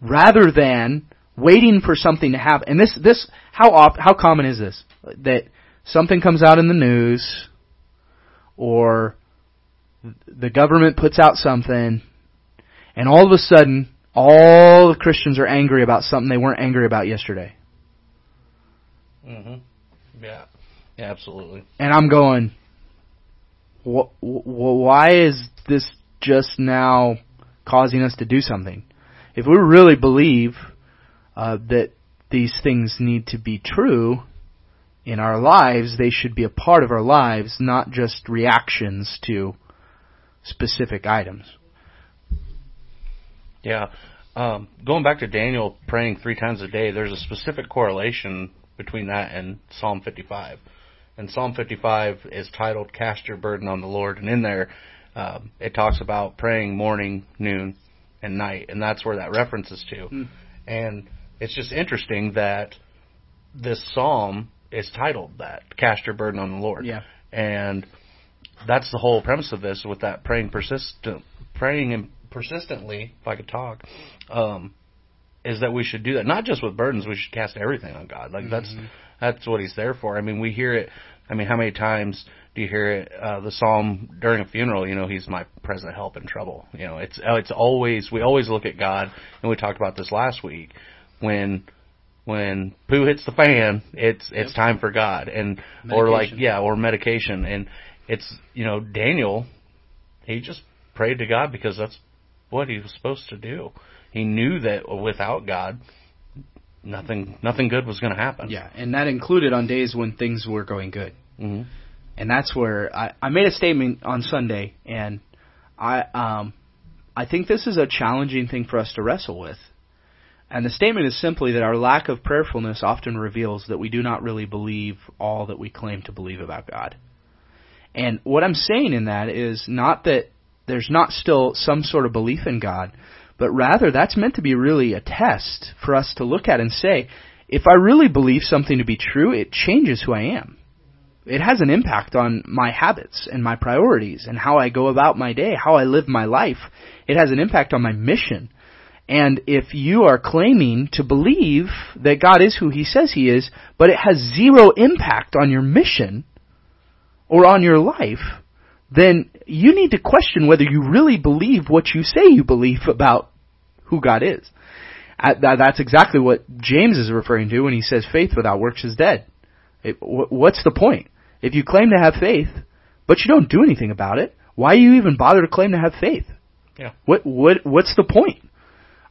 Rather than waiting for something to happen. And this, this, how oft, how common is this? That something comes out in the news, or the government puts out something, and all of a sudden, all the Christians are angry about something they weren't angry about yesterday. hmm Yeah. Yeah, absolutely. And I'm going, wh- wh- why is this just now causing us to do something? If we really believe uh, that these things need to be true in our lives, they should be a part of our lives, not just reactions to specific items. Yeah. Um, going back to Daniel praying three times a day, there's a specific correlation between that and Psalm 55. And Psalm 55 is titled "Cast Your Burden on the Lord," and in there um, it talks about praying morning, noon, and night, and that's where that references to. Mm. And it's just interesting that this psalm is titled that "Cast Your Burden on the Lord." Yeah. and that's the whole premise of this with that praying persistent praying and persistently if i could talk um is that we should do that. Not just with burdens we should cast everything on god. Like that's that's what he's there for. I mean we hear it i mean how many times do you hear it uh the psalm during a funeral you know he's my present help in trouble. You know it's it's always we always look at god and we talked about this last week when when poo hits the fan, it's it's time for God, and or like Medication. yeah, or medication, and it's you know Daniel, he just prayed to God because that's what he was supposed to do. He knew that without God, nothing nothing good was going to happen. Yeah, and that included on days when things were going good. hmm and that's where I, I made a statement on Sunday, and I um, I think this is a challenging thing for us to wrestle with. And the statement is simply that our lack of prayerfulness often reveals that we do not really believe all that we claim to believe about God. And what I'm saying in that is not that there's not still some sort of belief in God, but rather that's meant to be really a test for us to look at and say, if I really believe something to be true, it changes who I am it has an impact on my habits and my priorities and how I go about my day, how I live my life. It has an impact on my mission. And if you are claiming to believe that God is who He says He is, but it has zero impact on your mission or on your life, then you need to question whether you really believe what you say you believe about who God is. That's exactly what James is referring to when he says faith without works is dead. What's the point? If you claim to have faith, but you don't do anything about it, why do you even bother to claim to have faith? Yeah. What what what's the point?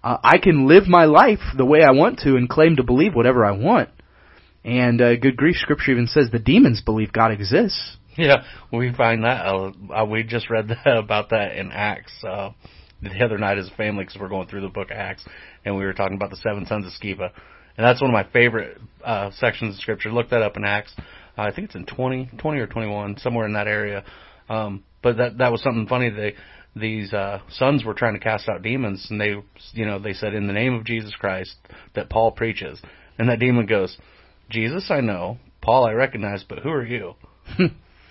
Uh, I can live my life the way I want to and claim to believe whatever I want. And uh, good grief, Scripture even says the demons believe God exists. Yeah, we find that. Uh, uh, we just read that, (laughs) about that in Acts uh, the other night as a family because we're going through the book of Acts, and we were talking about the seven sons of Sceva, and that's one of my favorite uh, sections of Scripture. Look that up in Acts. Uh, I think it's in 20, 20 or 21, somewhere in that area. Um, but that that was something funny. They these uh, sons were trying to cast out demons, and they you know they said in the name of Jesus Christ that Paul preaches, and that demon goes, Jesus I know, Paul I recognize, but who are you? (laughs)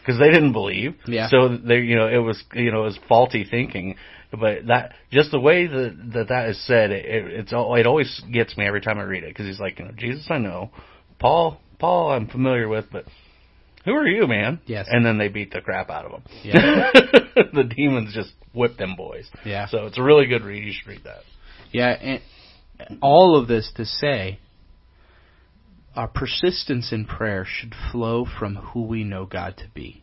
because they didn't believe. Yeah. So they, you know, it was, you know, it was faulty thinking. But that, just the way that that, that is said, it, it's it always gets me every time I read it because he's like, you know, Jesus I know, Paul, Paul I'm familiar with, but who are you, man? Yes. And then they beat the crap out of him. Yeah. (laughs) the demons just whip them boys. Yeah. So it's a really good read. You should read that. Yeah, and all of this to say, our persistence in prayer should flow from who we know God to be.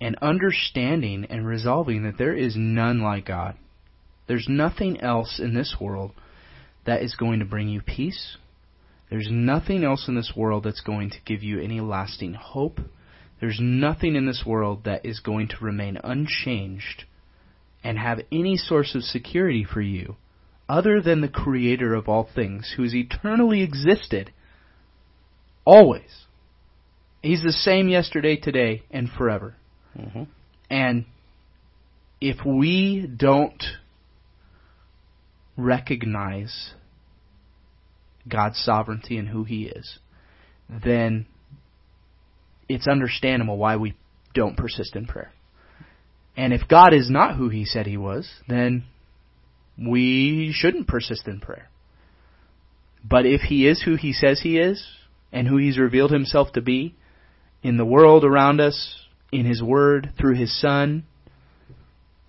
And understanding and resolving that there is none like God. There's nothing else in this world that is going to bring you peace. There's nothing else in this world that's going to give you any lasting hope. There's nothing in this world that is going to remain unchanged and have any source of security for you other than the creator of all things who has eternally existed always. He's the same yesterday, today, and forever. Mm-hmm. And if we don't recognize God's sovereignty and who He is, then it's understandable why we don't persist in prayer. And if God is not who He said He was, then we shouldn't persist in prayer. But if He is who He says He is, and who He's revealed Himself to be, in the world around us, in His Word, through His Son,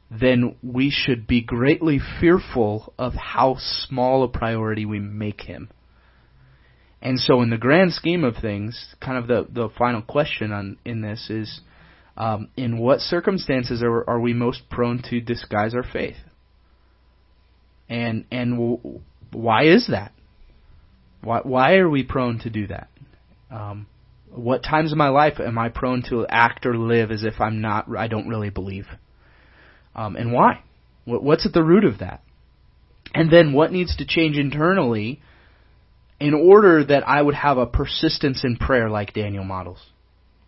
then we should be greatly fearful of how small a priority we make Him. And so, in the grand scheme of things, kind of the, the final question on in this is, um, in what circumstances are, are we most prone to disguise our faith? And and w- why is that? Why why are we prone to do that? Um, what times in my life am I prone to act or live as if I'm not? I don't really believe. Um, and why? What, what's at the root of that? And then what needs to change internally in order that I would have a persistence in prayer like Daniel models?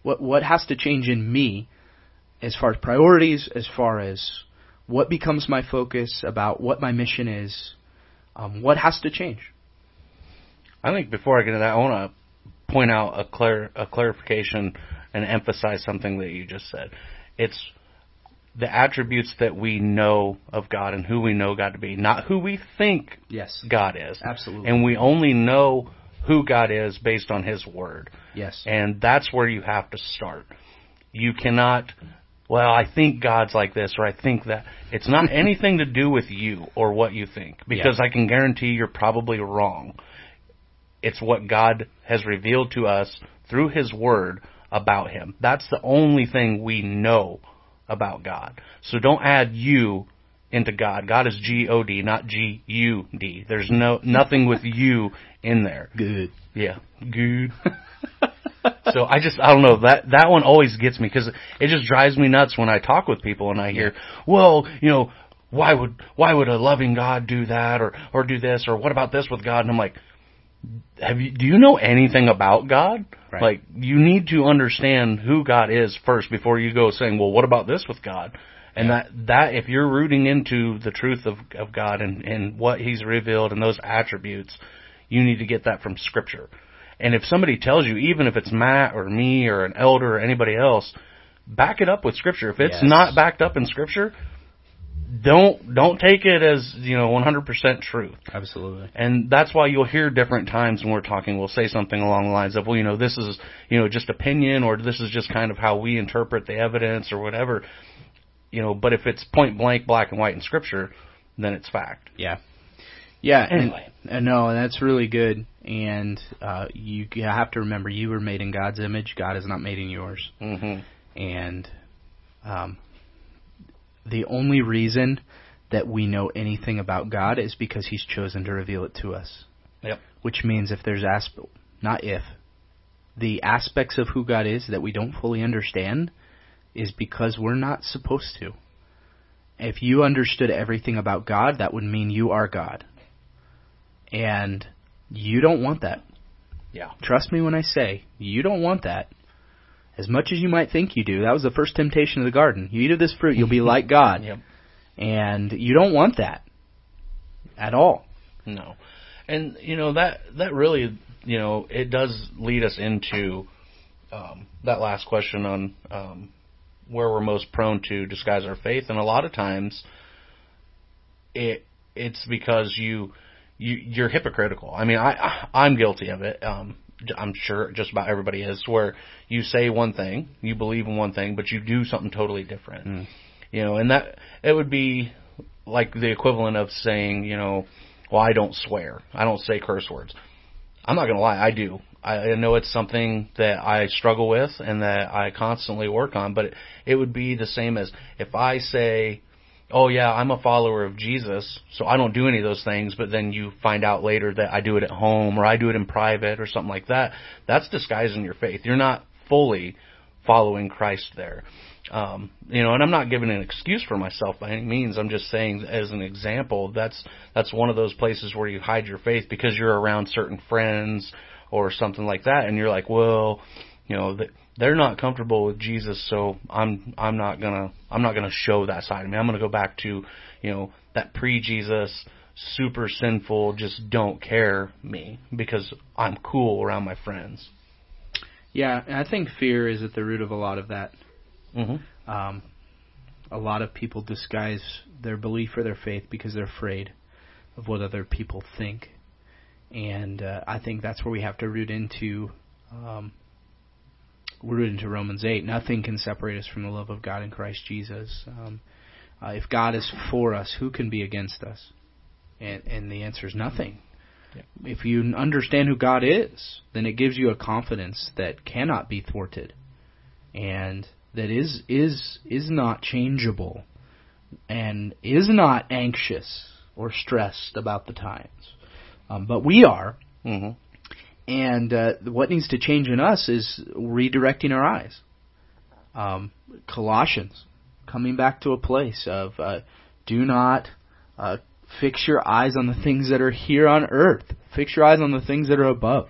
What what has to change in me as far as priorities, as far as what becomes my focus about what my mission is? Um, what has to change? I think before I get into that, I want to point out a clar- a clarification and emphasize something that you just said. It's the attributes that we know of God and who we know God to be, not who we think Yes. God is. Absolutely. And we only know who God is based on His Word. Yes. And that's where you have to start. You cannot, well, I think God's like this or I think that. It's not (laughs) anything to do with you or what you think because I can guarantee you're probably wrong. It's what God has revealed to us through His Word about Him. That's the only thing we know about God. So don't add you into God. God is G O D, not G U D. There's no nothing with you in there. Good. Yeah, good. so I just I don't know that that one always gets me because it just drives me nuts when I talk with people and I hear, well, you know, why would why would a loving God do that or or do this or what about this with God? And I'm like, have you do you know anything about God? Right. Like you need to understand who God is first before you go saying, well, what about this with God? And that that if you're rooting into the truth of of God and and what He's revealed and those attributes, you need to get that from Scripture. And if somebody tells you, even if it's Matt or me or an elder or anybody else, back it up with Scripture. If it's Yes. not backed up in Scripture, don't don't take it as you know 100% truth. Absolutely. And that's why you'll hear different times when we're talking, we'll say something along the lines of, well, you know, this is, you know, just opinion or this is just kind of how we interpret the evidence or whatever. You know, but if it's point blank, black and white in scripture, then it's fact. Yeah. Yeah. and- Anyway. And, no, and that's really good. And uh, you, have to remember, you were made in God's image. God is not made in yours. hmm And um, the only reason that we know anything about God is because He's chosen to reveal it to us. Yep. Which means if there's asp- not if, the aspects of who God is that we don't fully understand is because we're not supposed to. If you understood everything about God, that would mean you are God. And you don't want that. Yeah. Trust me when I say, you don't want that. As much as you might think you do, that was the first temptation of the garden. You eat of this fruit, you'll be like (laughs) God. Yep. And you don't want that at all. No. And you know that that really you know it does lead us into um, that last question on um, where we're most prone to disguise our faith, and a lot of times it it's because you you you're hypocritical. I mean, I I'm guilty of it. Um, I'm sure just about everybody is, where you say one thing, you believe in one thing, but you do something totally different. Mm. You know, and that it would be like the equivalent of saying, you know, well, I don't swear, I don't say curse words. I'm not gonna lie, I do. I, I know it's something that I struggle with and that I constantly work on, but it, it would be the same as if I say, oh yeah, I'm a follower of Jesus, so I don't do any of those things, but then you find out later that I do it at home or I do it in private or something like that. That's disguising your faith. You're not fully following Christ there. Um, you know, and I'm not giving an excuse for myself by any means. I'm just saying as an example, that's that's one of those places where you hide your faith because you're around certain friends or something like that, and you're like, well, you know, they're not comfortable with Jesus, so I'm I'm not gonna I'm not gonna show that side of me. I'm gonna go back to, you know, that pre-Jesus, super sinful, just don't care me because I'm cool around my friends. Yeah, I think fear is at the root of a lot of that. Mm-hmm. Um, a lot of people disguise their belief or their faith because they're afraid of what other people think, and uh, I think that's where we have to root into. Um, root into Romans eight. Nothing can separate us from the love of God in Christ Jesus. Um, uh, if God is for us, who can be against us? And, and the answer is nothing. Yeah. If you understand who God is, then it gives you a confidence that cannot be thwarted, and that is is is not changeable and is not anxious or stressed about the times. Um, but we are. Mm-hmm. And uh, what needs to change in us is redirecting our eyes. Um, Colossians, coming back to a place of uh, do not uh, fix your eyes on the things that are here on earth. Fix your eyes on the things that are above.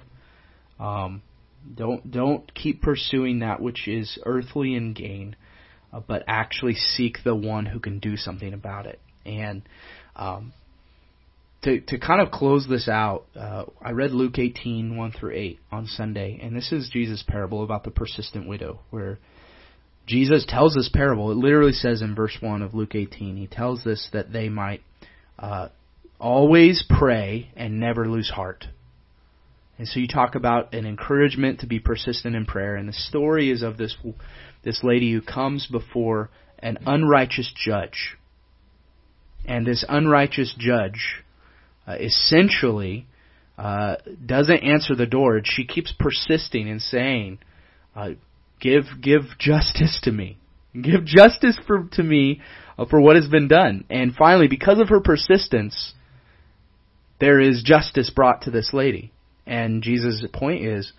Um, don't don't keep pursuing that which is earthly in gain, uh, but actually seek the one who can do something about it. And um, to to kind of close this out, uh, I read Luke 18 1 through 8 on Sunday, and this is Jesus' parable about the persistent widow, where Jesus tells this parable. It literally says in verse 1 of Luke 18, he tells this that they might uh, always pray and never lose heart. And so you talk about an encouragement to be persistent in prayer, and the story is of this this lady who comes before an unrighteous judge, and this unrighteous judge uh, essentially uh, doesn't answer the door, she keeps persisting and saying, uh, "Give give justice to me, give justice for to me uh, for what has been done." And finally, because of her persistence, there is justice brought to this lady. And Jesus' point is,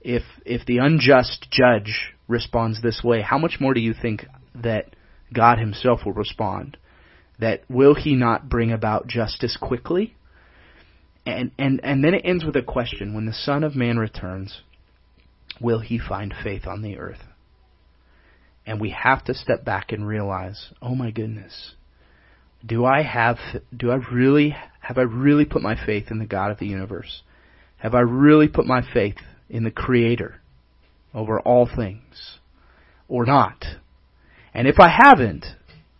if if the unjust judge responds this way, how much more do you think that God Himself will respond? That will He not bring about justice quickly? And and and then it ends with a question: When the Son of Man returns, will He find faith on the earth? And we have to step back and realize, oh my goodness, do I have do I really have I really put my faith in the God of the universe? Have I really put my faith in the Creator over all things? Or not? And if I haven't,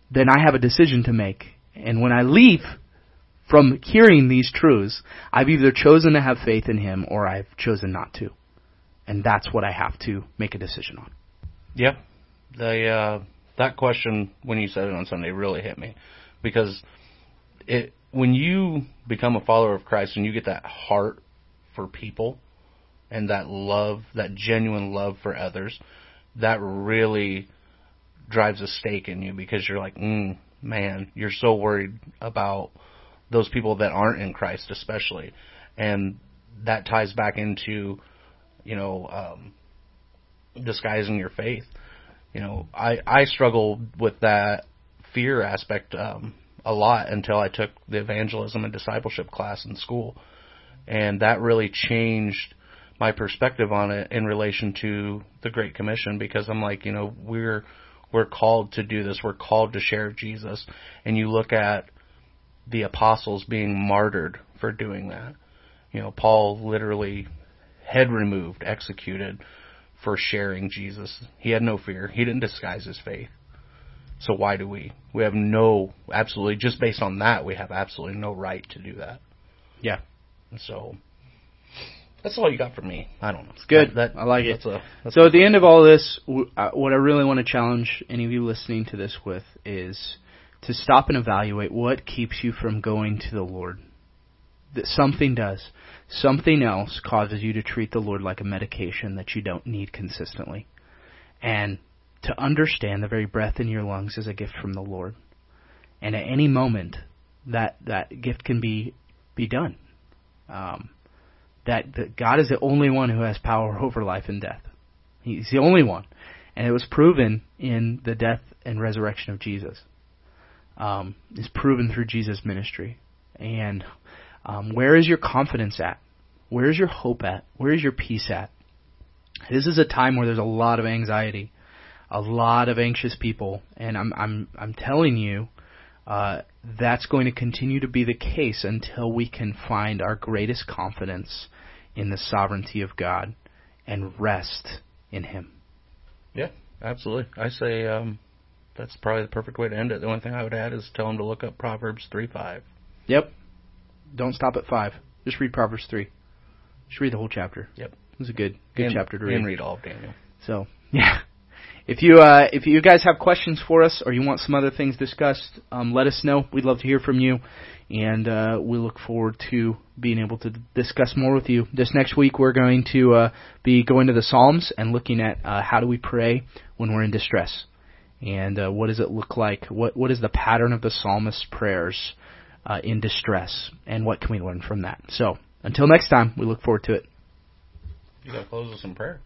then I have a decision to make. And when I leave from hearing these truths, I've either chosen to have faith in Him or I've chosen not to. And that's what I have to make a decision on. Yeah. The, uh, that question, when you said it on Sunday, really hit me. Because it, when you become a follower of Christ and you get that heart for people and that love, that genuine love for others, that really drives a stake in you because you're like, mm, man, you're so worried about those people that aren't in Christ, especially. And that ties back into, you know, um, disguising your faith. You know, I I struggled with that fear aspect um, a lot until I took the evangelism and discipleship class in school, and that really changed my perspective on it in relation to the Great Commission because I'm like, you know, we're we're called to do this. We're called to share Jesus, and you look at the apostles being martyred for doing that. You know, Paul literally head removed, executed for sharing Jesus. He had no fear. He didn't disguise his faith. So why do we? We have no, absolutely, just based on that, we have absolutely no right to do that. Yeah. And so, that's all you got for me. I don't know. It's good. That, that I like it. A, So at the end of all this, uh, what I really want to challenge any of you listening to this with is to stop and evaluate what keeps you from going to the Lord. That something does. Something else causes you to treat the Lord like a medication that you don't need consistently. And to understand the very breath in your lungs is a gift from the Lord. And at any moment, that, that gift can be, be done. Um, that, that God is the only one who has power (laughs) over life and death. He's the only one. And it was proven in the death and resurrection of Jesus. Um, it's proven through Jesus' ministry. And um, where is your confidence at? Where is your hope at? Where is your peace at? This is a time where there's a lot of anxiety, a lot of anxious people, and I'm I'm I'm telling you, uh, that's going to continue to be the case until we can find our greatest confidence in the sovereignty of God and rest in Him. Yeah, absolutely. I say um, that's probably the perfect way to end it. The only thing I would add is tell them to look up Proverbs 3 5. Yep. Don't stop at five. Just read Proverbs three. Just read the whole chapter. Yep. It was a good good and, chapter to read. And read all of Daniel. So yeah. If you uh, if you guys have questions for us or you want some other things discussed, um, let us know. We'd love to hear from you, and uh, we look forward to being able to discuss more with you. This next week, we're going to uh, be going to the Psalms and looking at uh, how do we pray when we're in distress, and uh, what does it look like? What what is the pattern of the psalmist's prayers uh, in distress, and what can we learn from that? So until next time, we look forward to it. You got to close with some prayer.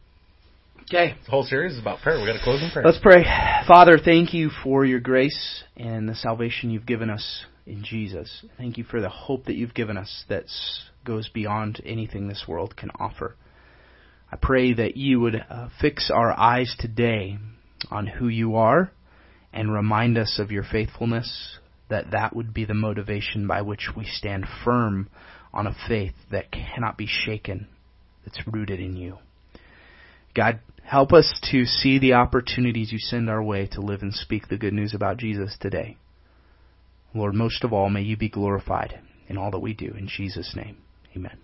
Okay. The whole series is about prayer. We got to close in prayer. Let's pray. Father, thank you for your grace and the salvation you've given us in Jesus. Thank you for the hope that you've given us that goes beyond anything this world can offer. I pray that you would uh, fix our eyes today on who you are and remind us of your faithfulness, that that would be the motivation by which we stand firm on a faith that cannot be shaken, that's rooted in you. God, help us to see the opportunities you send our way to live and speak the good news about Jesus today. Lord, most of all, may you be glorified in all that we do. In Jesus' name, amen.